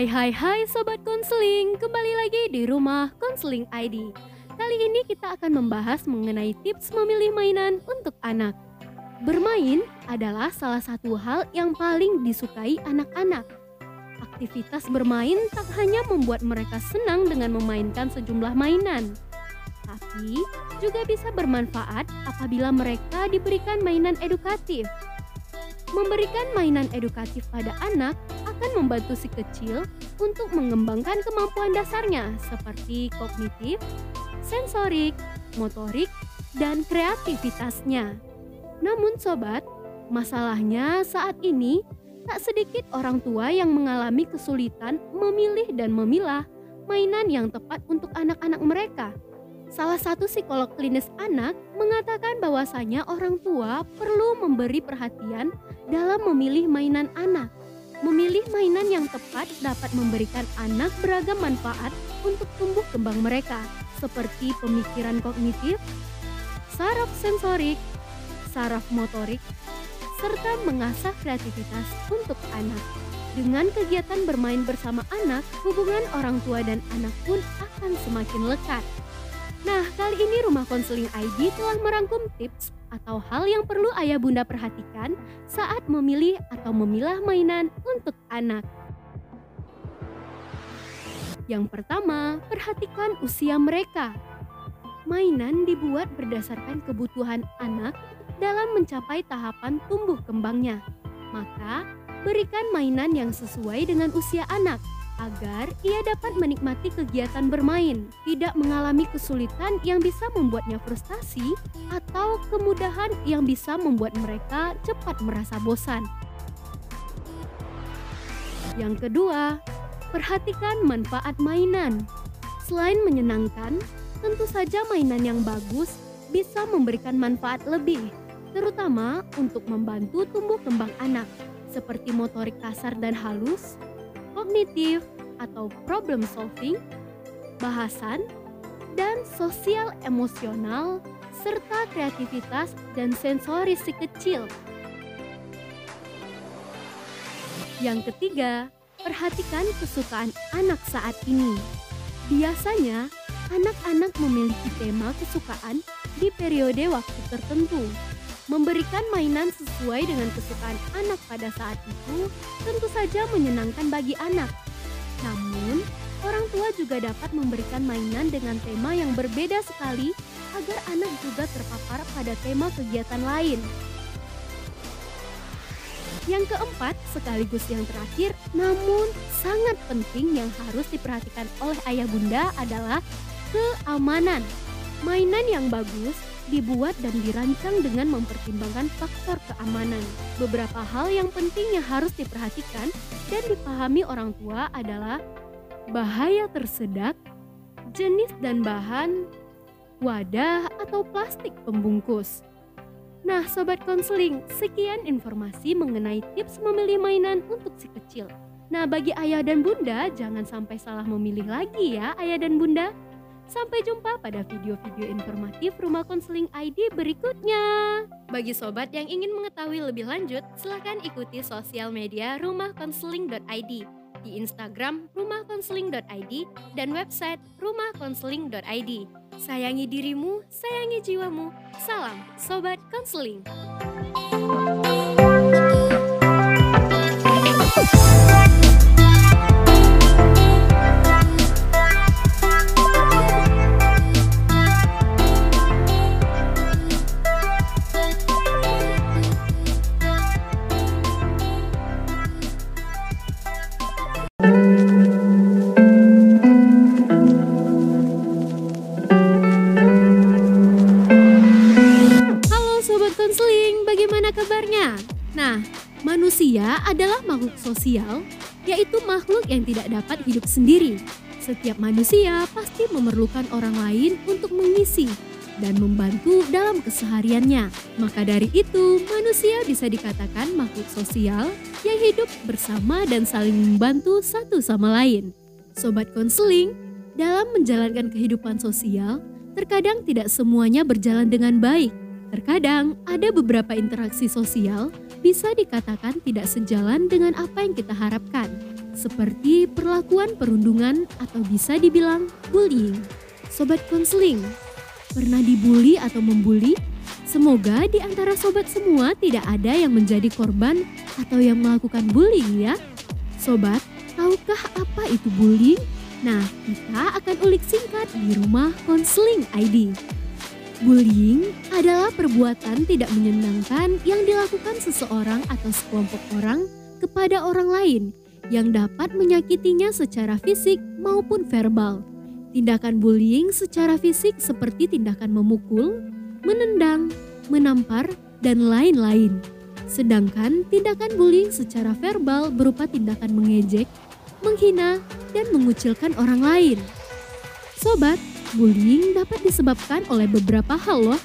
Hai hai hai Sobat Konseling, kembali lagi di rumah Konseling ID. Kali ini kita akan membahas mengenai tips memilih mainan untuk anak. Bermain adalah salah satu hal yang paling disukai anak-anak. Aktivitas bermain tak hanya membuat mereka senang dengan memainkan sejumlah mainan, tapi juga bisa bermanfaat apabila mereka diberikan mainan edukatif. Memberikan mainan edukatif pada anak akan membantu si kecil untuk mengembangkan kemampuan dasarnya seperti kognitif, sensorik, motorik, dan kreativitasnya. Namun sobat, masalahnya saat ini tak sedikit orang tua yang mengalami kesulitan memilih dan memilah mainan yang tepat untuk anak-anak mereka. Salah satu psikolog klinis anak mengatakan bahwasanya orang tua perlu memberi perhatian dalam memilih mainan anak. Memilih mainan yang tepat dapat memberikan anak beragam manfaat untuk tumbuh kembang mereka, seperti pemikiran kognitif, saraf sensorik, saraf motorik, serta mengasah kreativitas untuk anak. Dengan kegiatan bermain bersama anak, hubungan orang tua dan anak pun akan semakin lekat. Nah, kali ini Rumah Konseling ID telah merangkum tips atau hal yang perlu ayah bunda perhatikan saat memilih atau memilah mainan untuk anak. Yang pertama, perhatikan usia mereka. Mainan dibuat berdasarkan kebutuhan anak dalam mencapai tahapan tumbuh kembangnya. Maka, berikan mainan yang sesuai dengan usia anak agar ia dapat menikmati kegiatan bermain, tidak mengalami kesulitan yang bisa membuatnya frustasi atau kemudahan yang bisa membuat mereka cepat merasa bosan. Yang kedua, perhatikan manfaat mainan. Selain menyenangkan, tentu saja mainan yang bagus bisa memberikan manfaat lebih, terutama untuk membantu tumbuh kembang anak, seperti motorik kasar dan halus, kognitif atau problem solving, bahasan, dan sosial emosional, serta kreativitas dan sensori si kecil. Yang ketiga, perhatikan kesukaan anak saat ini. Biasanya, anak-anak memiliki tema kesukaan di periode waktu tertentu. Memberikan mainan sesuai dengan kesukaan anak pada saat itu tentu saja menyenangkan bagi anak. Orang tua juga dapat memberikan mainan dengan tema yang berbeda sekali agar anak juga terpapar pada tema kegiatan lain. Yang keempat, sekaligus yang terakhir, namun sangat penting yang harus diperhatikan oleh ayah bunda adalah keamanan. Mainan yang bagus dibuat dan dirancang dengan mempertimbangkan faktor keamanan. Beberapa hal yang penting yang harus diperhatikan dan dipahami orang tua adalah bahaya tersedak, jenis dan bahan, wadah atau plastik pembungkus. Nah, sobat konseling, sekian informasi mengenai tips memilih mainan untuk si kecil. Nah, bagi ayah dan bunda, jangan sampai salah memilih lagi ya, ayah dan bunda. Sampai jumpa pada video-video informatif Rumah Konseling ID berikutnya. Bagi sobat yang ingin mengetahui lebih lanjut, silahkan ikuti sosial media rumahkonseling.id di Instagram rumahkonseling.id dan website rumahkonseling.id. Sayangi dirimu, sayangi jiwamu. Salam Sobat Konseling. Adalah makhluk sosial, yaitu makhluk yang tidak dapat hidup sendiri. Setiap manusia pasti memerlukan orang lain untuk mengisi dan membantu dalam kesehariannya. Maka dari itu, manusia bisa dikatakan makhluk sosial yang hidup bersama dan saling membantu satu sama lain. Sobat konseling, dalam menjalankan kehidupan sosial, terkadang tidak semuanya berjalan dengan baik. Terkadang ada beberapa interaksi sosial bisa dikatakan tidak sejalan dengan apa yang kita harapkan. seperti perlakuan perundungan atau bisa dibilang bullying. Sobat konseling, pernah dibully atau membuli? Semoga di antara sobat semua tidak ada yang menjadi korban atau yang melakukan bullying ya. Sobat, tahukah apa itu bullying? Nah, kita akan ulik singkat di rumah konseling ID. Bullying adalah perbuatan tidak menyenangkan yang dilakukan seseorang atau sekelompok orang kepada orang lain yang dapat menyakitinya secara fisik maupun verbal. Tindakan bullying secara fisik seperti tindakan memukul, menendang, menampar, dan lain-lain. Sedangkan tindakan bullying secara verbal berupa tindakan mengejek, menghina, dan mengucilkan orang lain. Sobat, bullying dapat disebabkan oleh beberapa hal loh,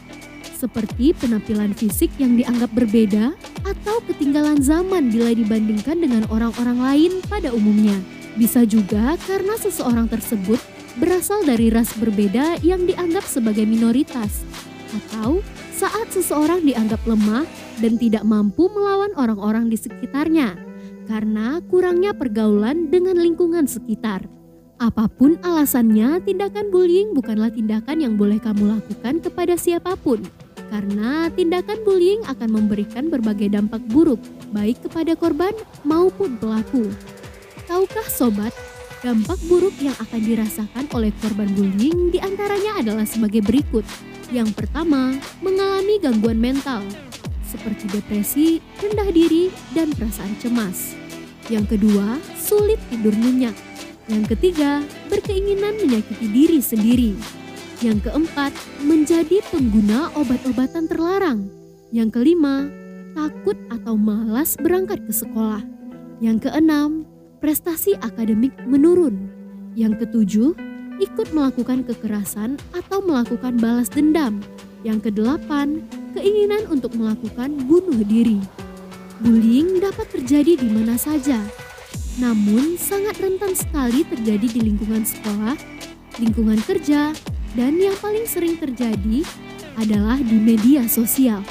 seperti penampilan fisik yang dianggap berbeda atau ketinggalan zaman bila dibandingkan dengan orang-orang lain pada umumnya. Bisa juga karena seseorang tersebut berasal dari ras berbeda yang dianggap sebagai minoritas atau saat seseorang dianggap lemah dan tidak mampu melawan orang-orang di sekitarnya karena kurangnya pergaulan dengan lingkungan sekitar. Apa pun alasannya, tindakan bullying bukanlah tindakan yang boleh kamu lakukan kepada siapa pun. Karena tindakan bullying akan memberikan berbagai dampak buruk, baik kepada korban maupun pelaku. Tahukah sobat, dampak buruk yang akan dirasakan oleh korban bullying di antaranya adalah sebagai berikut. Yang pertama, mengalami gangguan mental seperti depresi, rendah diri, dan perasaan cemas. Yang kedua, sulit tidur nyenyak. Yang ketiga, berkeinginan menyakiti diri sendiri. Yang keempat, menjadi pengguna obat-obatan terlarang. Yang kelima, takut atau malas berangkat ke sekolah. Yang keenam, prestasi akademik menurun. Yang ketujuh, ikut melakukan kekerasan atau melakukan balas dendam. Yang kedelapan, keinginan untuk melakukan bunuh diri. Bullying dapat terjadi di mana saja, namun sangat rentan sekali terjadi di lingkungan sekolah, lingkungan kerja, dan yang paling sering terjadi adalah di media sosial.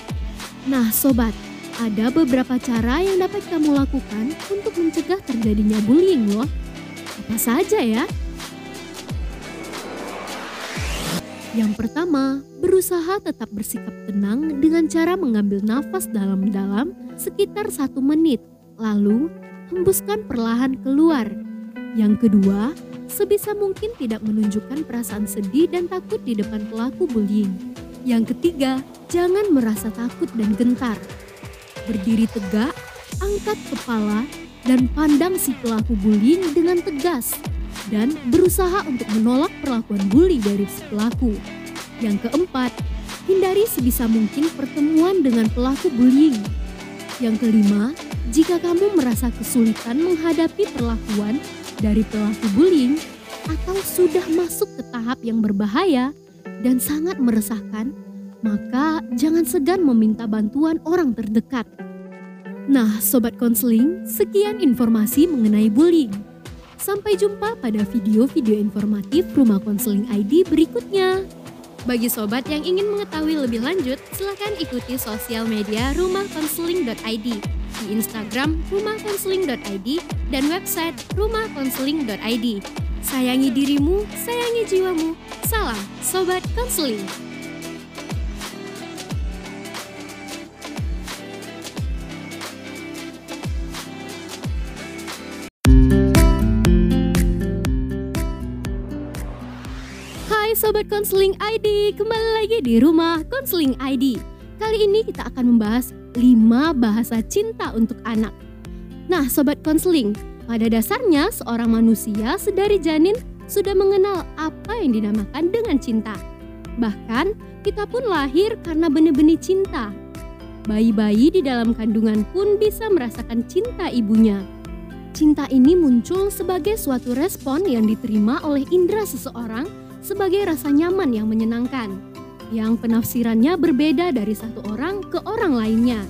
Nah, sobat, ada beberapa cara yang dapat kamu lakukan untuk mencegah terjadinya bullying loh. Apa saja ya? Yang pertama, berusaha tetap bersikap tenang dengan cara mengambil nafas dalam-dalam sekitar satu menit, lalu hembuskan perlahan keluar. Yang kedua, sebisa mungkin tidak menunjukkan perasaan sedih dan takut di depan pelaku bullying. Yang ketiga, jangan merasa takut dan gentar. Berdiri tegak, angkat kepala, dan pandang si pelaku bullying dengan tegas dan berusaha untuk menolak perlakuan bully dari si pelaku. Yang keempat, hindari sebisa mungkin pertemuan dengan pelaku bullying. Yang kelima, jika kamu merasa kesulitan menghadapi perlakuan dari pelaku bullying atau sudah masuk ke tahap yang berbahaya dan sangat meresahkan, maka jangan segan meminta bantuan orang terdekat. Nah, sobat konseling, sekian informasi mengenai bullying. Sampai jumpa pada video-video informatif Rumah Konseling ID berikutnya. Bagi sobat yang ingin mengetahui lebih lanjut, silakan ikuti sosial media rumahkonseling.id di Instagram rumahkonseling.id dan website rumahkonseling.id. Sayangi dirimu, sayangi jiwamu. Salam Sobat Konseling. Sobat Konseling ID, kembali lagi di rumah Konseling ID. Kali ini kita akan membahas 5 bahasa cinta untuk anak. Nah Sobat Konseling, pada dasarnya seorang manusia sedari janin sudah mengenal apa yang dinamakan dengan cinta. Bahkan kita pun lahir karena benih-benih cinta. Bayi-bayi di dalam kandungan pun bisa merasakan cinta ibunya. Cinta ini muncul sebagai suatu respon yang diterima oleh indera seseorang sebagai rasa nyaman yang menyenangkan, yang penafsirannya berbeda dari satu orang ke orang lainnya.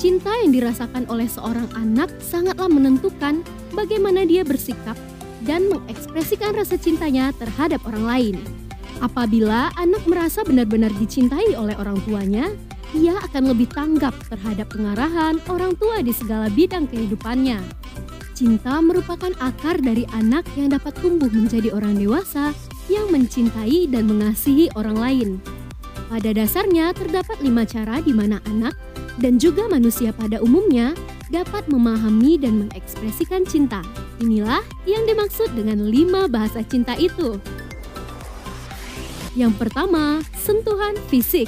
Cinta yang dirasakan oleh seorang anak sangatlah menentukan bagaimana dia bersikap dan mengekspresikan rasa cintanya terhadap orang lain. Apabila anak merasa benar-benar dicintai oleh orang tuanya, ia akan lebih tanggap terhadap pengarahan orang tua di segala bidang kehidupannya. Cinta merupakan akar dari anak yang dapat tumbuh menjadi orang dewasa yang mencintai dan mengasihi orang lain. Pada dasarnya terdapat lima cara di mana anak dan juga manusia pada umumnya dapat memahami dan mengekspresikan cinta. Inilah yang dimaksud dengan lima bahasa cinta itu. Yang pertama, sentuhan fisik.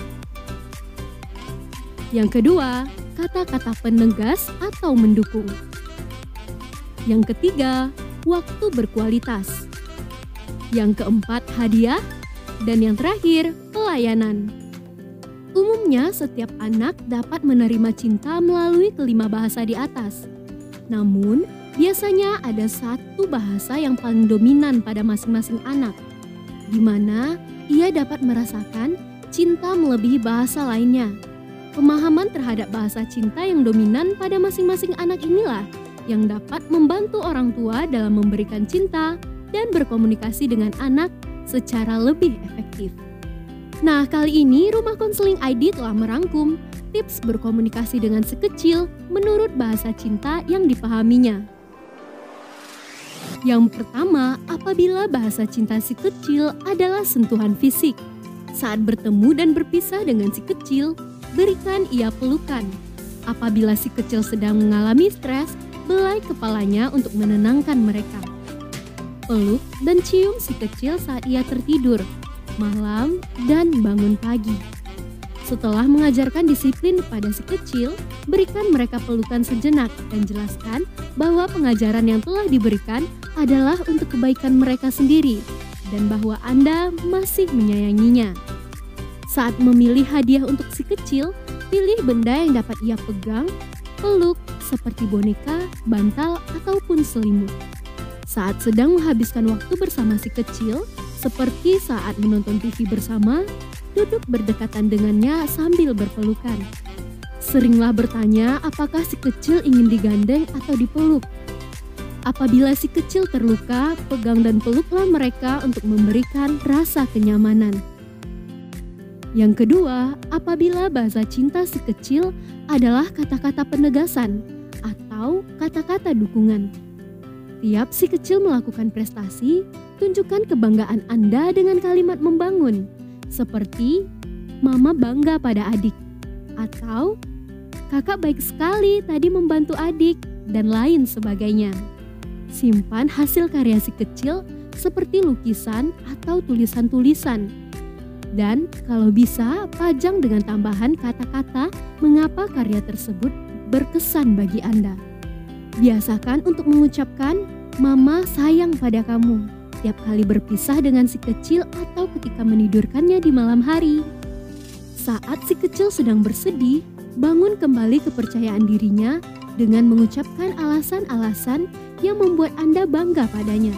Yang kedua, kata-kata penegas atau mendukung. Yang ketiga, waktu berkualitas. Yang keempat, hadiah. Dan yang terakhir, pelayanan. Umumnya, setiap anak dapat menerima cinta melalui kelima bahasa di atas. Namun, biasanya ada satu bahasa yang paling dominan pada masing-masing anak, di mana ia dapat merasakan cinta melebihi bahasa lainnya. Pemahaman terhadap bahasa cinta yang dominan pada masing-masing anak inilah yang dapat membantu orang tua dalam memberikan cinta dan berkomunikasi dengan anak secara lebih efektif. Nah, kali ini Rumah Konseling ID telah merangkum tips berkomunikasi dengan si kecil menurut bahasa cinta yang dipahaminya. Yang pertama, apabila bahasa cinta si kecil adalah sentuhan fisik. Saat bertemu dan berpisah dengan si kecil, berikan ia pelukan. Apabila si kecil sedang mengalami stres, belai kepalanya untuk menenangkan mereka. Peluk dan cium si kecil saat ia tertidur, malam, dan bangun pagi. Setelah mengajarkan disiplin kepada si kecil, berikan mereka pelukan sejenak dan jelaskan bahwa pengajaran yang telah diberikan adalah untuk kebaikan mereka sendiri dan bahwa Anda masih menyayanginya. Saat memilih hadiah untuk si kecil, pilih benda yang dapat ia pegang, peluk, seperti boneka, bantal, ataupun selimut. Saat sedang menghabiskan waktu bersama si kecil, seperti saat menonton TV bersama, duduk berdekatan dengannya sambil berpelukan. Seringlah bertanya apakah si kecil ingin digandeng atau dipeluk. Apabila si kecil terluka, pegang dan peluklah mereka untuk memberikan rasa kenyamanan. Yang kedua, apabila bahasa cinta si kecil adalah kata-kata penegasan, atau kata-kata dukungan. Tiap si kecil melakukan prestasi, tunjukkan kebanggaan Anda dengan kalimat membangun, seperti "Mama bangga pada adik" atau "Kakak baik sekali tadi membantu adik" dan lain sebagainya. Simpan hasil karya si kecil seperti lukisan atau tulisan-tulisan. Dan kalau bisa, pajang dengan tambahan kata-kata mengapa karya tersebut berkesan bagi Anda. Biasakan untuk mengucapkan "Mama sayang pada kamu" tiap kali berpisah dengan si kecil atau ketika menidurkannya di malam hari. Saat si kecil sedang bersedih, bangun kembali kepercayaan dirinya dengan mengucapkan alasan-alasan yang membuat Anda bangga padanya.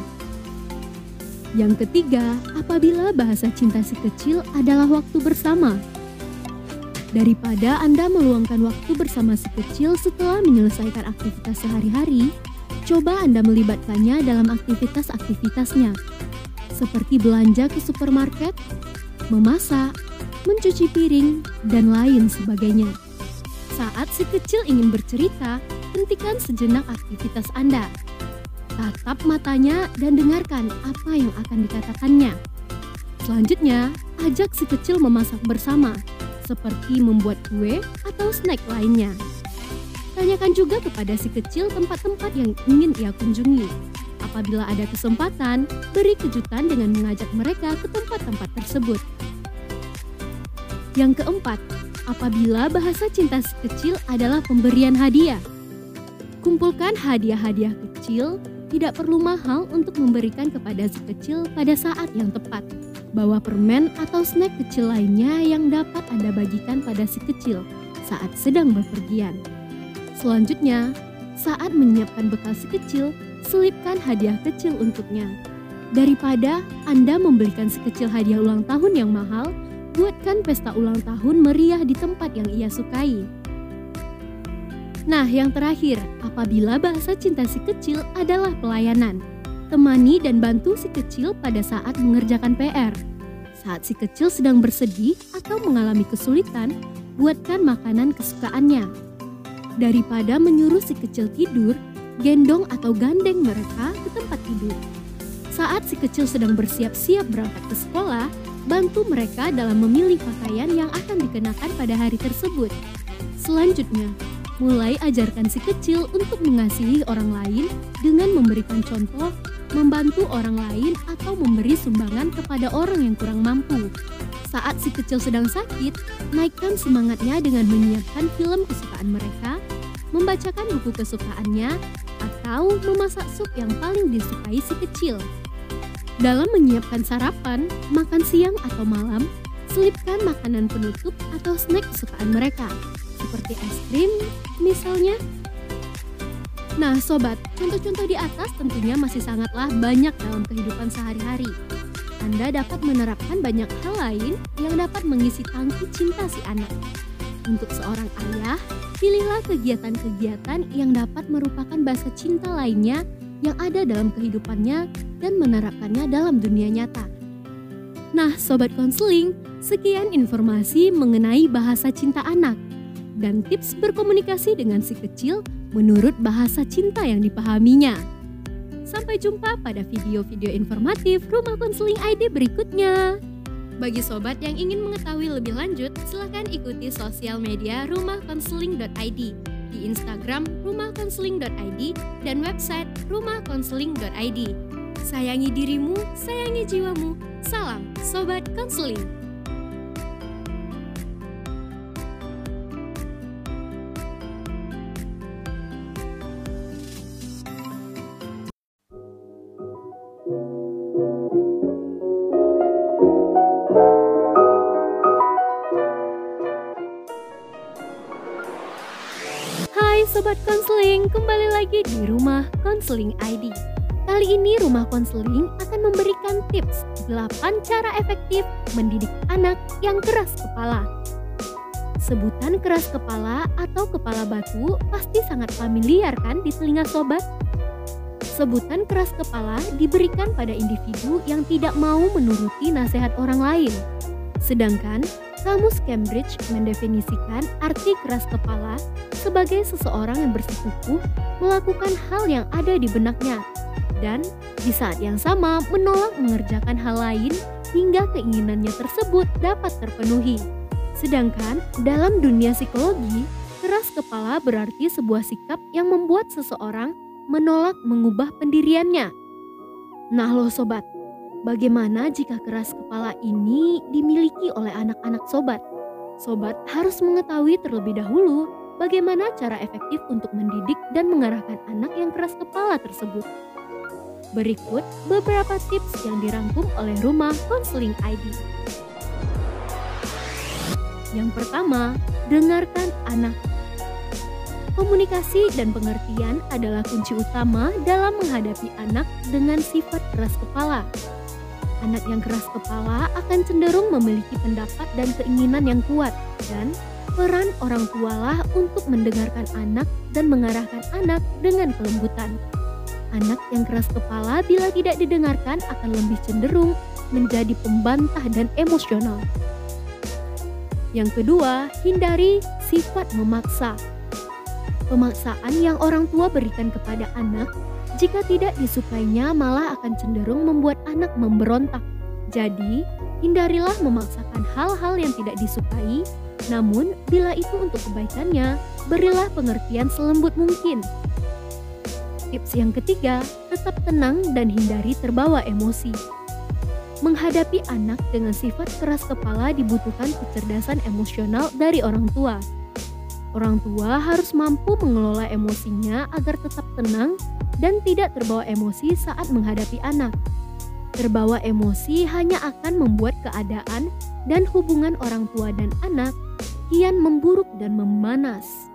Yang ketiga, apabila bahasa cinta si kecil adalah waktu bersama. Daripada Anda meluangkan waktu bersama si kecil setelah menyelesaikan aktivitas sehari-hari, coba Anda melibatkannya dalam aktivitas-aktivitasnya, seperti belanja ke supermarket, memasak, mencuci piring, dan lain sebagainya. Saat si kecil ingin bercerita, hentikan sejenak aktivitas Anda. Tatap matanya dan dengarkan apa yang akan dikatakannya. Selanjutnya, ajak si kecil memasak bersama seperti membuat kue atau snack lainnya. Tanyakan juga kepada si kecil tempat-tempat yang ingin ia kunjungi. Apabila ada kesempatan, beri kejutan dengan mengajak mereka ke tempat-tempat tersebut. Yang keempat, apabila bahasa cinta si kecil adalah pemberian hadiah. Kumpulkan hadiah-hadiah kecil, tidak perlu mahal untuk memberikan kepada si kecil pada saat yang tepat. Bawa permen atau snack kecil lainnya yang dapat Anda bagikan pada si kecil saat sedang bepergian. Selanjutnya, saat menyiapkan bekal si kecil, selipkan hadiah kecil untuknya. Daripada Anda membelikan si kecil hadiah ulang tahun yang mahal, buatkan pesta ulang tahun meriah di tempat yang ia sukai. Nah, yang terakhir, apabila bahasa cinta si kecil adalah pelayanan temani dan bantu si kecil pada saat mengerjakan PR. Saat si kecil sedang bersedih atau mengalami kesulitan, buatkan makanan kesukaannya. Daripada menyuruh si kecil tidur, gendong atau gandeng mereka ke tempat tidur. Saat si kecil sedang bersiap-siap berangkat ke sekolah, bantu mereka dalam memilih pakaian yang akan dikenakan pada hari tersebut. Selanjutnya, mulai ajarkan si kecil untuk mengasihi orang lain dengan memberikan contoh, membantu orang lain, atau memberi sumbangan kepada orang yang kurang mampu. Saat si kecil sedang sakit, naikkan semangatnya dengan menyiapkan film kesukaan mereka, membacakan buku kesukaannya, atau memasak sup yang paling disukai si kecil. Dalam menyiapkan sarapan, makan siang atau malam, selipkan makanan penutup atau snack kesukaan mereka, seperti es krim misalnya. Nah sobat, contoh-contoh di atas tentunya masih sangatlah banyak dalam kehidupan sehari-hari. Anda dapat menerapkan banyak hal lain yang dapat mengisi tangki cinta si anak. Untuk seorang ayah, pilihlah kegiatan-kegiatan yang dapat merupakan bahasa cinta lainnya yang ada dalam kehidupannya dan menerapkannya dalam dunia nyata. Nah, sobat konseling, sekian informasi mengenai bahasa cinta anak dan tips berkomunikasi dengan si kecil menurut bahasa cinta yang dipahaminya. Sampai jumpa pada video-video informatif Rumah Konseling ID berikutnya. Bagi sobat yang ingin mengetahui lebih lanjut, silakan ikuti sosial media rumahkonseling.id di Instagram rumahkonseling.id dan website rumahkonseling.id. Sayangi dirimu, sayangi jiwamu. Salam Sobat Konseling. Konseling ID. Kali ini Rumah Konseling akan memberikan tips 8 cara efektif mendidik anak yang keras kepala. Sebutan keras kepala atau kepala batu pasti sangat familiar kan di telinga sobat? Sebutan keras kepala diberikan pada individu yang tidak mau menuruti nasihat orang lain. Sedangkan Kamus Cambridge mendefinisikan arti keras kepala sebagai seseorang yang bersikukuh melakukan hal yang ada di benaknya dan di saat yang sama menolak mengerjakan hal lain hingga keinginannya tersebut dapat terpenuhi. Sedangkan dalam dunia psikologi, keras kepala berarti sebuah sikap yang membuat seseorang menolak mengubah pendiriannya. Nah loh sobat, Bagaimana jika keras kepala ini dimiliki oleh anak-anak sobat? Sobat harus mengetahui terlebih dahulu bagaimana cara efektif untuk mendidik dan mengarahkan anak yang keras kepala tersebut. Berikut beberapa tips yang dirangkum oleh Rumah Konseling ID. Yang pertama, dengarkan anak. Komunikasi dan pengertian adalah kunci utama dalam menghadapi anak dengan sifat keras kepala anak yang keras kepala akan cenderung memiliki pendapat dan keinginan yang kuat dan peran orang tualah untuk mendengarkan anak dan mengarahkan anak dengan kelembutan. Anak yang keras kepala bila tidak didengarkan akan lebih cenderung menjadi pembantah dan emosional. Yang kedua, hindari sifat memaksa. Pemaksaan yang orang tua berikan kepada anak jika tidak disukainya malah akan cenderung membuat anak memberontak. Jadi, hindarilah memaksakan hal-hal yang tidak disukai, namun bila itu untuk kebaikannya, berilah pengertian selembut mungkin. Tips yang ketiga, tetap tenang dan hindari terbawa emosi. Menghadapi anak dengan sifat keras kepala dibutuhkan kecerdasan emosional dari orang tua. Orang tua harus mampu mengelola emosinya agar tetap tenang dan tidak terbawa emosi saat menghadapi anak. Terbawa emosi hanya akan membuat keadaan dan hubungan orang tua dan anak kian memburuk dan memanas.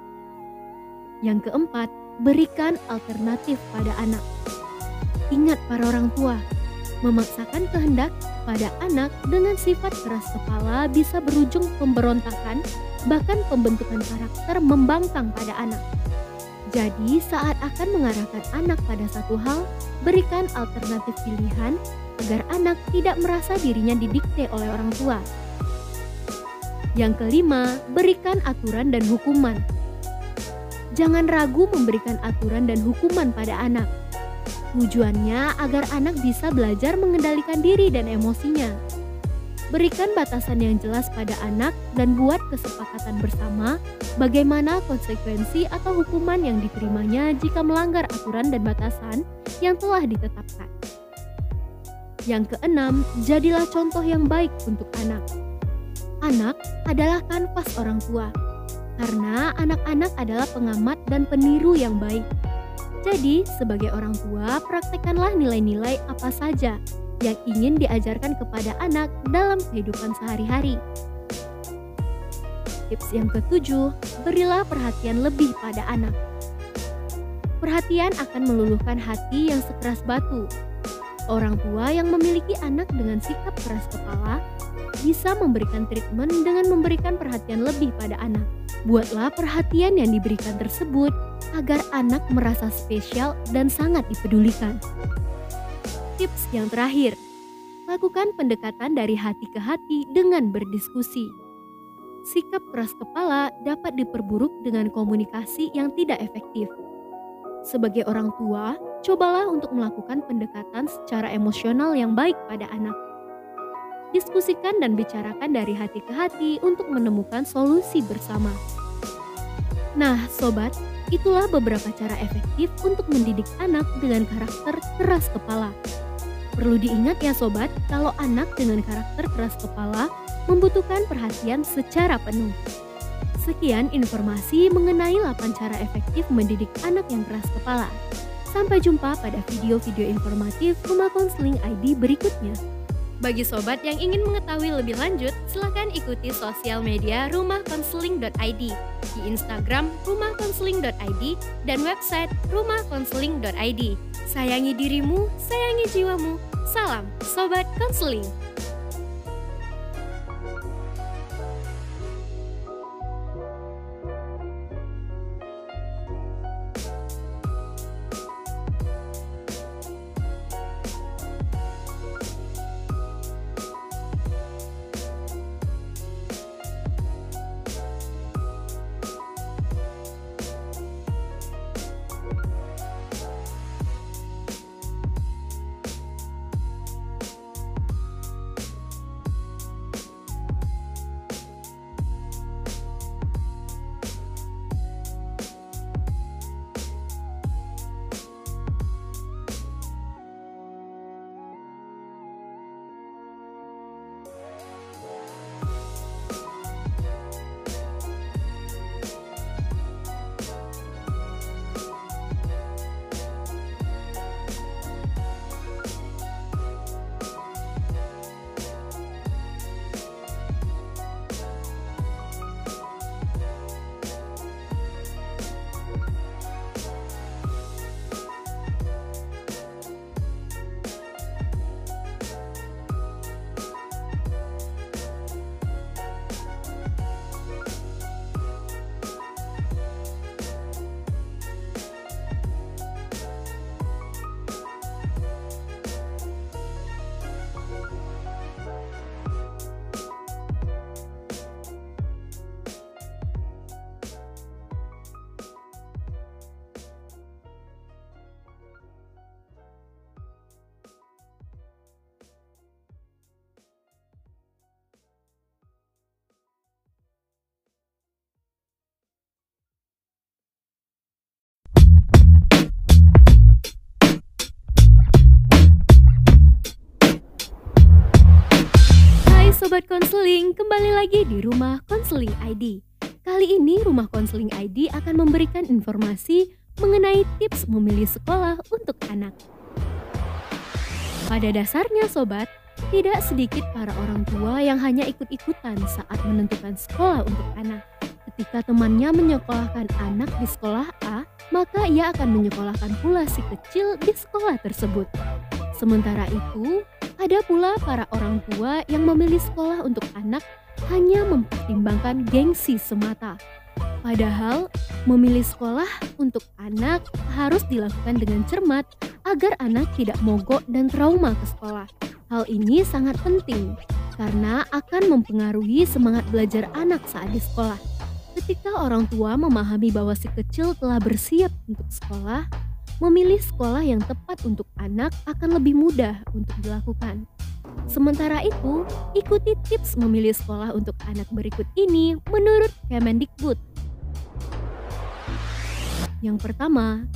Yang keempat, berikan alternatif pada anak. Ingat para orang tua, memaksakan kehendak pada anak dengan sifat keras kepala bisa berujung pemberontakan bahkan pembentukan karakter membangkang pada anak. Jadi, saat akan mengarahkan anak pada satu hal, berikan alternatif pilihan agar anak tidak merasa dirinya didikte oleh orang tua. Yang kelima, berikan aturan dan hukuman. jangan ragu memberikan aturan dan hukuman pada anak. Tujuannya agar anak bisa belajar mengendalikan diri dan emosinya. Berikan batasan yang jelas pada anak dan buat kesepakatan bersama bagaimana konsekuensi atau hukuman yang diterimanya jika melanggar aturan dan batasan yang telah ditetapkan. Yang keenam, jadilah contoh yang baik untuk anak. Anak adalah kanvas orang tua, karena anak-anak adalah pengamat dan peniru yang baik. Jadi, sebagai orang tua, praktekkanlah nilai-nilai apa saja yang ingin diajarkan kepada anak dalam kehidupan sehari-hari. Tips yang ketujuh, berilah perhatian lebih pada anak. Perhatian akan meluluhkan hati yang sekeras batu. Orang tua yang memiliki anak dengan sikap keras kepala bisa memberikan treatment dengan memberikan perhatian lebih pada anak. Buatlah perhatian yang diberikan tersebut agar anak merasa spesial dan sangat dipedulikan. Tips yang terakhir, lakukan pendekatan dari hati ke hati dengan berdiskusi. Sikap keras kepala dapat diperburuk dengan komunikasi yang tidak efektif. Sebagai orang tua, cobalah untuk melakukan pendekatan secara emosional yang baik pada anak. Diskusikan dan bicarakan dari hati ke hati untuk menemukan solusi bersama. Nah, sobat, itulah beberapa cara efektif untuk mendidik anak dengan karakter keras kepala. Perlu diingat ya sobat, kalau anak dengan karakter keras kepala membutuhkan perhatian secara penuh. Sekian informasi mengenai 8 cara efektif mendidik anak yang keras kepala. Sampai jumpa pada video-video informatif Rumah Konseling ID berikutnya. Bagi sobat yang ingin mengetahui lebih lanjut, silakan ikuti sosial media rumahkonseling.id di Instagram rumahkonseling.id dan website rumahkonseling.id. Sayangi dirimu, sayangi jiwamu. Salam Sobat Konseling. Sobat Konseling, kembali lagi di Rumah Konseling ID. Kali ini Rumah Konseling ID akan memberikan informasi mengenai tips memilih sekolah untuk anak. Pada dasarnya Sobat, tidak sedikit para orang tua yang hanya ikut-ikutan saat menentukan sekolah untuk anak. Ketika temannya menyekolahkan anak di sekolah A, maka ia akan menyekolahkan pula si kecil di sekolah tersebut. Sementara itu, ada pula para orang tua yang memilih sekolah untuk anak hanya mempertimbangkan gengsi semata. Padahal, memilih sekolah untuk anak harus dilakukan dengan cermat agar anak tidak mogok dan trauma ke sekolah. Hal ini sangat penting karena akan mempengaruhi semangat belajar anak saat di sekolah. Ketika orang tua memahami bahwa si kecil telah bersiap untuk sekolah, memilih sekolah yang tepat untuk anak akan lebih mudah untuk dilakukan. Sementara itu, ikuti tips memilih sekolah untuk anak berikut ini menurut Kemendikbud. Yang pertama,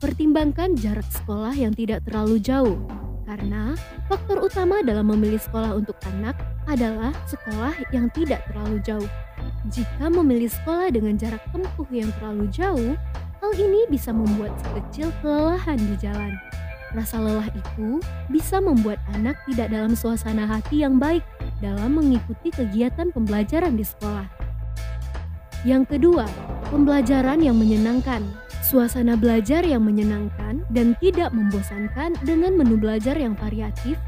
pertimbangkan jarak sekolah yang tidak terlalu jauh, karena faktor utama dalam memilih sekolah untuk anak adalah sekolah yang tidak terlalu jauh. Jika memilih sekolah dengan jarak tempuh yang terlalu jauh, hal ini bisa membuat si kecil kelelahan di jalan. Rasa lelah itu bisa membuat anak tidak dalam suasana hati yang baik dalam mengikuti kegiatan pembelajaran di sekolah. Yang kedua, pembelajaran yang menyenangkan. Suasana belajar yang menyenangkan dan tidak membosankan dengan menu belajar yang variatif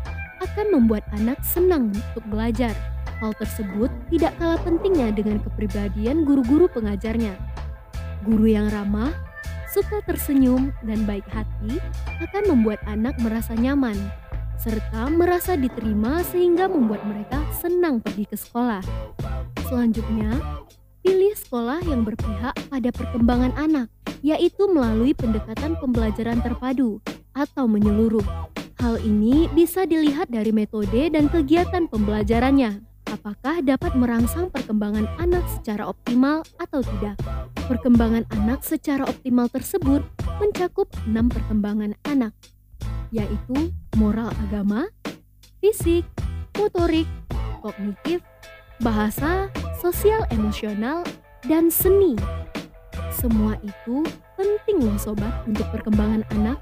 akan membuat anak senang untuk belajar. Hal tersebut tidak kalah pentingnya dengan kepribadian guru-guru pengajarnya. Guru yang ramah, suka tersenyum, dan baik hati akan membuat anak merasa nyaman, serta merasa diterima sehingga membuat mereka senang pergi ke sekolah. Selanjutnya, pilih sekolah yang berpihak pada perkembangan anak, yaitu melalui pendekatan pembelajaran terpadu atau menyeluruh. Hal ini bisa dilihat dari metode dan kegiatan pembelajarannya apakah dapat merangsang perkembangan anak secara optimal atau tidak. Perkembangan anak secara optimal tersebut mencakup enam perkembangan anak, yaitu moral agama, fisik, motorik, kognitif, bahasa, sosial emosional, dan seni. Semua itu penting loh sobat untuk perkembangan anak.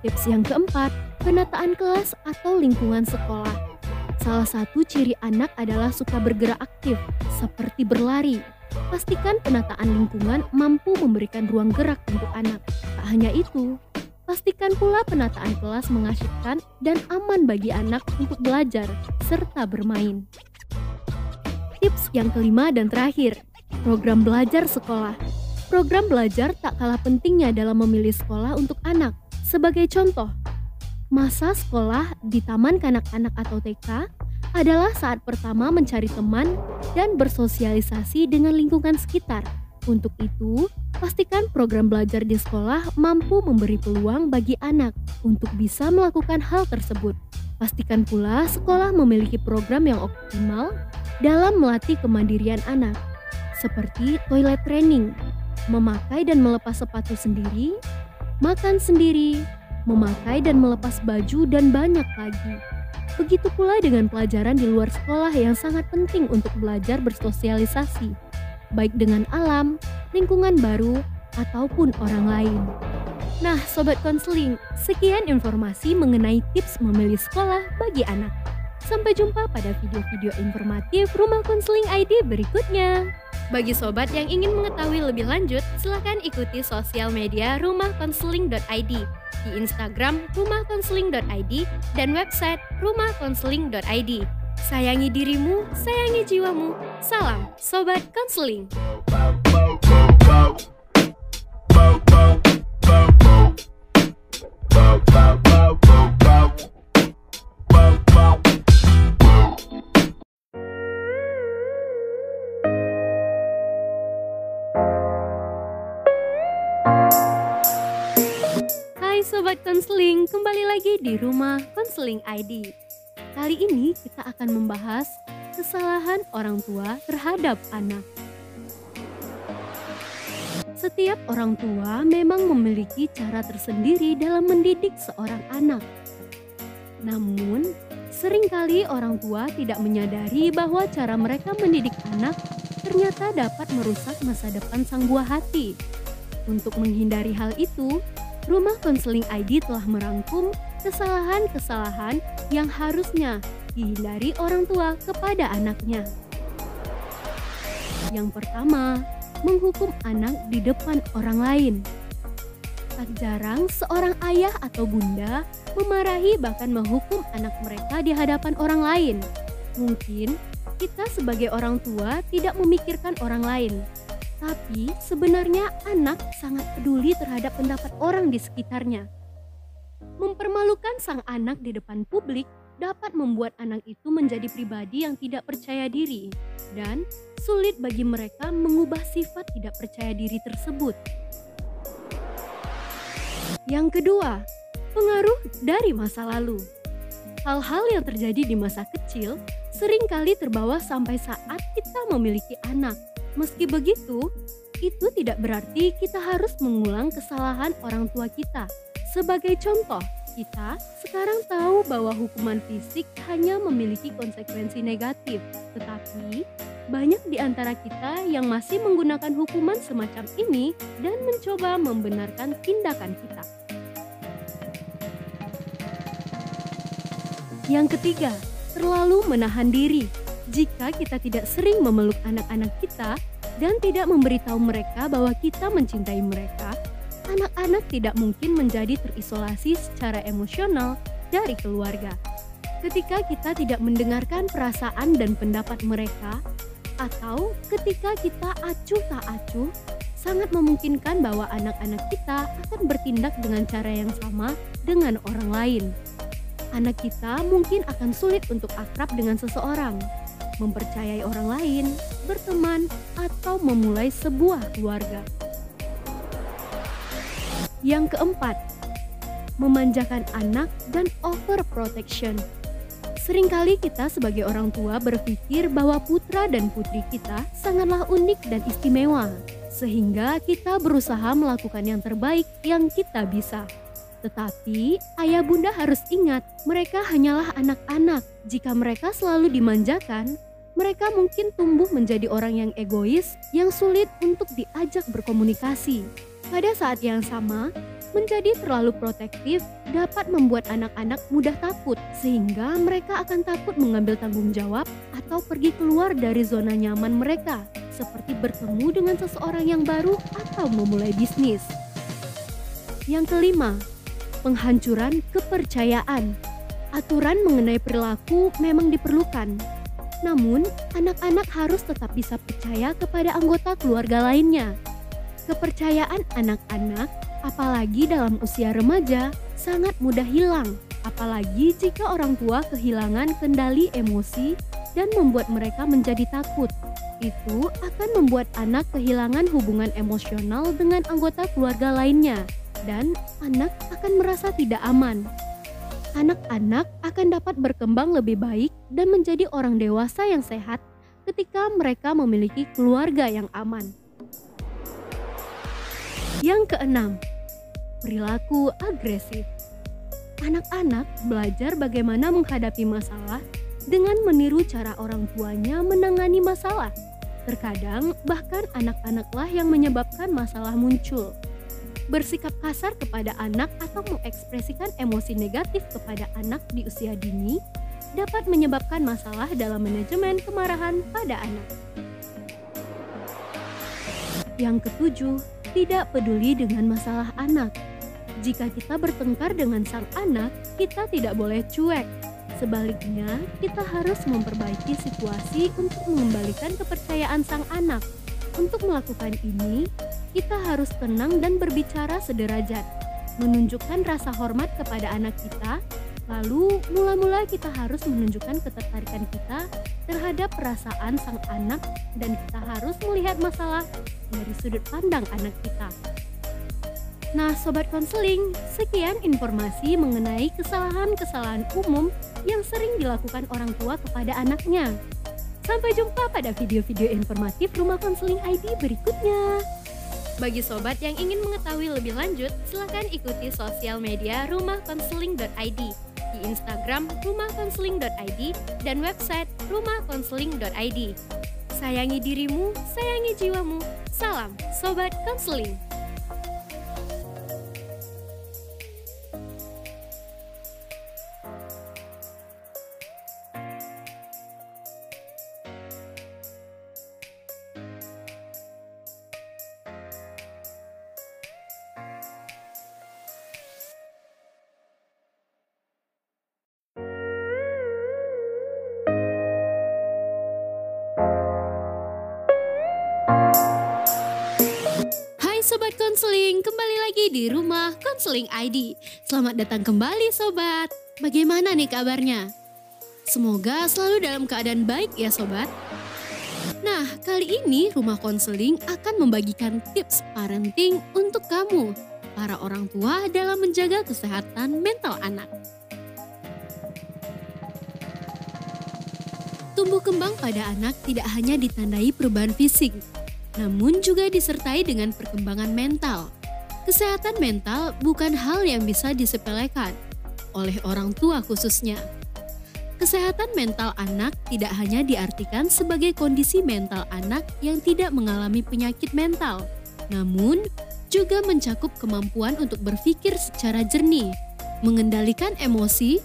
Tips yang keempat, penataan kelas atau lingkungan sekolah. Salah satu ciri anak adalah suka bergerak aktif, seperti berlari. Pastikan penataan lingkungan mampu memberikan ruang gerak untuk anak. Tak hanya itu, pastikan pula penataan kelas mengasyikkan dan aman bagi anak untuk belajar serta bermain. Tips yang kelima dan terakhir, program belajar sekolah. Program belajar tak kalah pentingnya dalam memilih sekolah untuk anak. Sebagai contoh, Masa sekolah di taman kanak-kanak atau TK adalah saat pertama mencari teman dan bersosialisasi dengan lingkungan sekitar. Untuk itu, pastikan program belajar di sekolah mampu memberi peluang bagi anak untuk bisa melakukan hal tersebut. Pastikan pula sekolah memiliki program yang optimal dalam melatih kemandirian anak, seperti toilet training, memakai dan melepas sepatu sendiri, makan sendiri, memakai dan melepas baju, dan banyak lagi. Begitu pula dengan pelajaran di luar sekolah yang sangat penting untuk belajar bersosialisasi, baik dengan alam, lingkungan baru, ataupun orang lain. Nah, sobat konseling, sekian informasi mengenai tips memilih sekolah bagi anak. Sampai jumpa pada video-video informatif Rumah Konseling ID berikutnya. Bagi sobat yang ingin mengetahui lebih lanjut, silakan ikuti sosial media rumahkonseling.id di Instagram rumahkonseling.id dan website rumahkonseling.id. Sayangi dirimu, sayangi jiwamu. Salam Sobat Konseling. Konseling, kembali lagi di Rumah Konseling ID. Kali ini kita akan membahas kesalahan orang tua terhadap anak. Setiap orang tua memang memiliki cara tersendiri dalam mendidik seorang anak. Namun, sering kali orang tua tidak menyadari bahwa cara mereka mendidik anak ternyata dapat merusak masa depan sang buah hati. Untuk menghindari hal itu, Rumah Konseling ID telah merangkum kesalahan-kesalahan yang harusnya dihindari orang tua kepada anaknya. Yang pertama, menghukum anak di depan orang lain. Tak jarang seorang ayah atau bunda memarahi bahkan menghukum anak mereka di hadapan orang lain. Mungkin kita sebagai orang tua tidak memikirkan orang lain, tapi sebenarnya anak sangat peduli terhadap pendapat orang di sekitarnya. Mempermalukan sang anak di depan publik dapat membuat anak itu menjadi pribadi yang tidak percaya diri dan sulit bagi mereka mengubah sifat tidak percaya diri tersebut. Yang kedua, pengaruh dari masa lalu. Hal-hal yang terjadi di masa kecil sering kali terbawa sampai saat kita memiliki anak. Meski begitu, itu tidak berarti kita harus mengulang kesalahan orang tua kita. Sebagai contoh, kita sekarang tahu bahwa hukuman fisik hanya memiliki konsekuensi negatif, tetapi banyak di antara kita yang masih menggunakan hukuman semacam ini dan mencoba membenarkan tindakan kita. Yang ketiga, terlalu menahan diri. Jika kita tidak sering memeluk anak-anak kita dan tidak memberitahu mereka bahwa kita mencintai mereka, anak-anak tidak mungkin menjadi terisolasi secara emosional dari keluarga. Ketika kita tidak mendengarkan perasaan dan pendapat mereka, atau ketika kita acuh tak acuh, sangat memungkinkan bahwa anak-anak kita akan bertindak dengan cara yang sama dengan orang lain anak kita mungkin akan sulit untuk akrab dengan seseorang, mempercayai orang lain, berteman, atau memulai sebuah keluarga. Yang keempat, memanjakan anak dan overprotection. Seringkali kita sebagai orang tua berpikir bahwa putra dan putri kita sangatlah unik dan istimewa, sehingga kita berusaha melakukan yang terbaik yang kita bisa. Tetapi ayah bunda harus ingat, mereka hanyalah anak-anak. Jika mereka selalu dimanjakan, mereka mungkin tumbuh menjadi orang yang egois yang sulit untuk diajak berkomunikasi. Pada saat yang sama, menjadi terlalu protektif dapat membuat anak-anak mudah takut, sehingga mereka akan takut mengambil tanggung jawab atau pergi keluar dari zona nyaman mereka, seperti bertemu dengan seseorang yang baru atau memulai bisnis. Yang kelima, penghancuran kepercayaan. Aturan mengenai perilaku memang diperlukan. Namun, anak-anak harus tetap bisa percaya kepada anggota keluarga lainnya. Kepercayaan anak-anak, apalagi dalam usia remaja, sangat mudah hilang, apalagi jika orang tua kehilangan kendali emosi dan membuat mereka menjadi takut. Itu akan membuat anak kehilangan hubungan emosional dengan anggota keluarga lainnya dan anak akan merasa tidak aman. Anak-anak akan dapat berkembang lebih baik dan menjadi orang dewasa yang sehat ketika mereka memiliki keluarga yang aman. Yang keenam, perilaku agresif. Anak-anak belajar bagaimana menghadapi masalah dengan meniru cara orang tuanya menangani masalah. Terkadang, bahkan anak-anaklah yang menyebabkan masalah muncul bersikap kasar kepada anak atau mengekspresikan emosi negatif kepada anak di usia dini dapat menyebabkan masalah dalam manajemen kemarahan pada anak. Yang ketujuh, tidak peduli dengan masalah anak. Jika kita bertengkar dengan sang anak, kita tidak boleh cuek. Sebaliknya, kita harus memperbaiki situasi untuk mengembalikan kepercayaan sang anak. Untuk melakukan ini, kita harus tenang dan berbicara sederajat, menunjukkan rasa hormat kepada anak kita. Lalu, mula-mula kita harus menunjukkan ketertarikan kita terhadap perasaan sang anak, dan kita harus melihat masalah dari sudut pandang anak kita. Nah, sobat konseling, sekian informasi mengenai kesalahan-kesalahan umum yang sering dilakukan orang tua kepada anaknya. Sampai jumpa pada video-video informatif Rumah Konseling ID berikutnya. Bagi sobat yang ingin mengetahui lebih lanjut, silakan ikuti sosial media rumahkonseling.id di Instagram rumahkonseling.id dan website rumahkonseling.id. Sayangi dirimu, sayangi jiwamu. Salam Sobat Konseling. Rumah Konseling ID. Selamat datang kembali Sobat. Bagaimana nih kabarnya? Semoga selalu dalam keadaan baik ya sobat. Nah, kali ini Rumah Konseling akan membagikan tips parenting untuk kamu, para orang tua dalam menjaga kesehatan mental anak. Tumbuh kembang pada anak tidak hanya ditandai perubahan fisik, namun juga disertai dengan perkembangan mental. Kesehatan mental bukan hal yang bisa disepelekan oleh orang tua khususnya. Kesehatan mental anak tidak hanya diartikan sebagai kondisi mental anak yang tidak mengalami penyakit mental, namun juga mencakup kemampuan untuk berpikir secara jernih, mengendalikan emosi,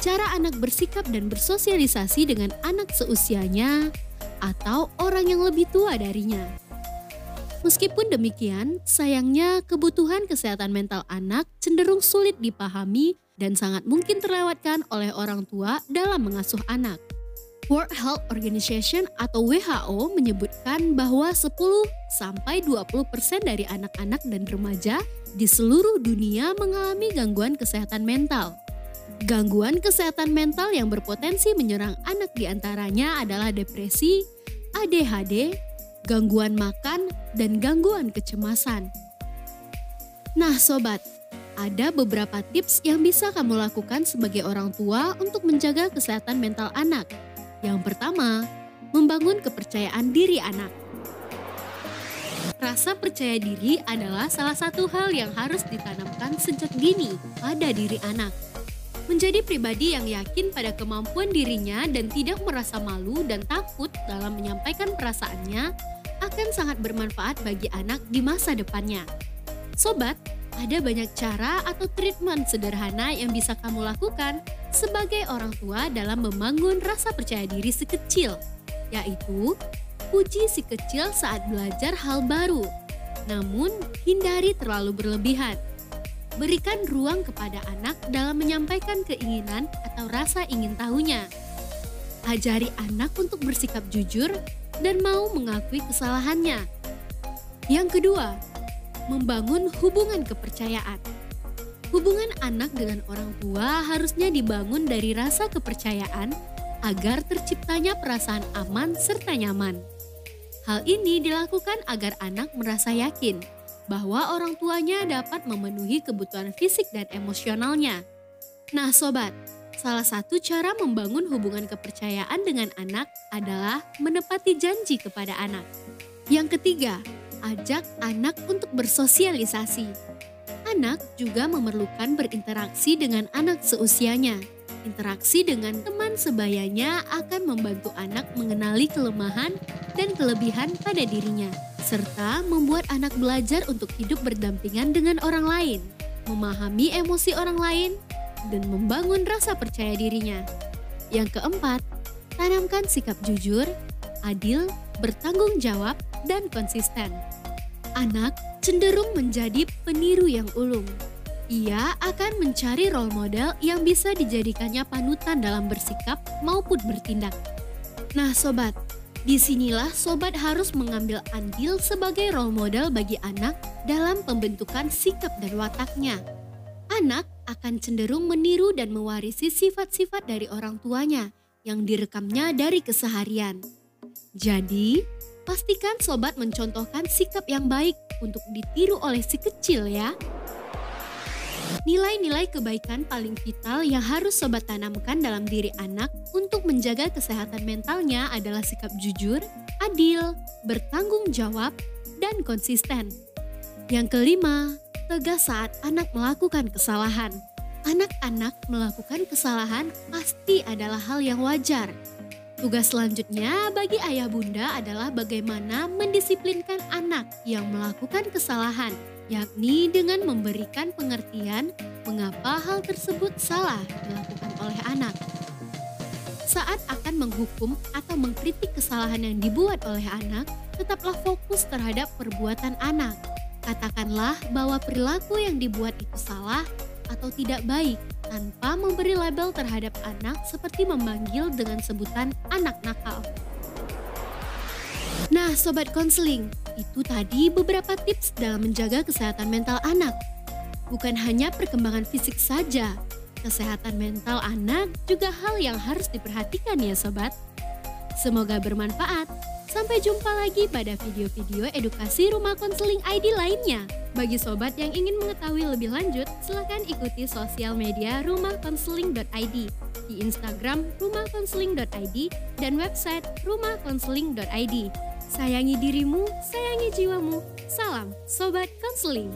cara anak bersikap dan bersosialisasi dengan anak seusianya, atau orang yang lebih tua darinya. Meskipun demikian, sayangnya kebutuhan kesehatan mental anak cenderung sulit dipahami dan sangat mungkin terlewatkan oleh orang tua dalam mengasuh anak. World Health Organization atau WHO menyebutkan bahwa 10 sampai 20% dari anak-anak dan remaja di seluruh dunia mengalami gangguan kesehatan mental. Gangguan kesehatan mental yang berpotensi menyerang anak di antaranya adalah depresi, ADHD, gangguan makan, dan gangguan kecemasan. Nah sobat, ada beberapa tips yang bisa kamu lakukan sebagai orang tua untuk menjaga kesehatan mental anak. Yang pertama, membangun kepercayaan diri anak. Rasa percaya diri adalah salah satu hal yang harus ditanamkan sejak dini pada diri anak. Menjadi pribadi yang yakin pada kemampuan dirinya dan tidak merasa malu dan takut dalam menyampaikan perasaannya akan sangat bermanfaat bagi anak di masa depannya. Sobat, ada banyak cara atau treatment sederhana yang bisa kamu lakukan sebagai orang tua dalam membangun rasa percaya diri si kecil, yaitu puji si kecil saat belajar hal baru, namun hindari terlalu berlebihan. Berikan ruang kepada anak dalam menyampaikan keinginan atau rasa ingin tahunya. Ajari anak untuk bersikap jujur dan mau mengakui kesalahannya. Yang kedua, membangun hubungan kepercayaan. Hubungan anak dengan orang tua harusnya dibangun dari rasa kepercayaan agar terciptanya perasaan aman serta nyaman. Hal ini dilakukan agar anak merasa yakin bahwa orang tuanya dapat memenuhi kebutuhan fisik dan emosionalnya. Nah, sobat, salah satu cara membangun hubungan kepercayaan dengan anak adalah menepati janji kepada anak. Yang ketiga, ajak anak untuk bersosialisasi. Anak juga memerlukan berinteraksi dengan anak seusianya. Interaksi dengan teman sebayanya akan membantu anak mengenali kelemahan dan kelebihan pada dirinya, serta membuat anak belajar untuk hidup berdampingan dengan orang lain, memahami emosi orang lain, dan membangun rasa percaya dirinya. Yang keempat, tanamkan sikap jujur, adil, bertanggung jawab, dan konsisten. Anak cenderung menjadi peniru yang ulung. Ia akan mencari role model yang bisa dijadikannya panutan dalam bersikap maupun bertindak. Nah sobat, di sinilah sobat harus mengambil andil sebagai role model bagi anak dalam pembentukan sikap dan wataknya. Anak akan cenderung meniru dan mewarisi sifat-sifat dari orang tuanya yang direkamnya dari keseharian. Jadi, pastikan sobat mencontohkan sikap yang baik untuk ditiru oleh si kecil ya. Nilai-nilai kebaikan paling vital yang harus sobat tanamkan dalam diri anak untuk menjaga kesehatan mentalnya adalah sikap jujur, adil, bertanggung jawab, dan konsisten. Yang kelima, tegas saat anak melakukan kesalahan. Anak-anak melakukan kesalahan pasti adalah hal yang wajar, Tugas selanjutnya bagi ayah bunda adalah bagaimana mendisiplinkan anak yang melakukan kesalahan, yakni dengan memberikan pengertian mengapa hal tersebut salah dilakukan oleh anak. Saat akan menghukum atau mengkritik kesalahan yang dibuat oleh anak, tetaplah fokus terhadap perbuatan anak. Katakanlah bahwa perilaku yang dibuat itu salah atau tidak baik tanpa memberi label terhadap anak seperti memanggil dengan sebutan anak nakal. Nah, sobat konseling, itu tadi beberapa tips dalam menjaga kesehatan mental anak. Bukan hanya perkembangan fisik saja, kesehatan mental anak juga hal yang harus diperhatikan ya sobat. Semoga bermanfaat. Sampai jumpa lagi pada video-video edukasi Rumah Konseling ID lainnya. Bagi sobat yang ingin mengetahui lebih lanjut, silakan ikuti sosial media rumahkonseling.id di Instagram rumahkonseling.id dan website rumahkonseling.id. Sayangi dirimu, sayangi jiwamu. Salam Sobat Konseling.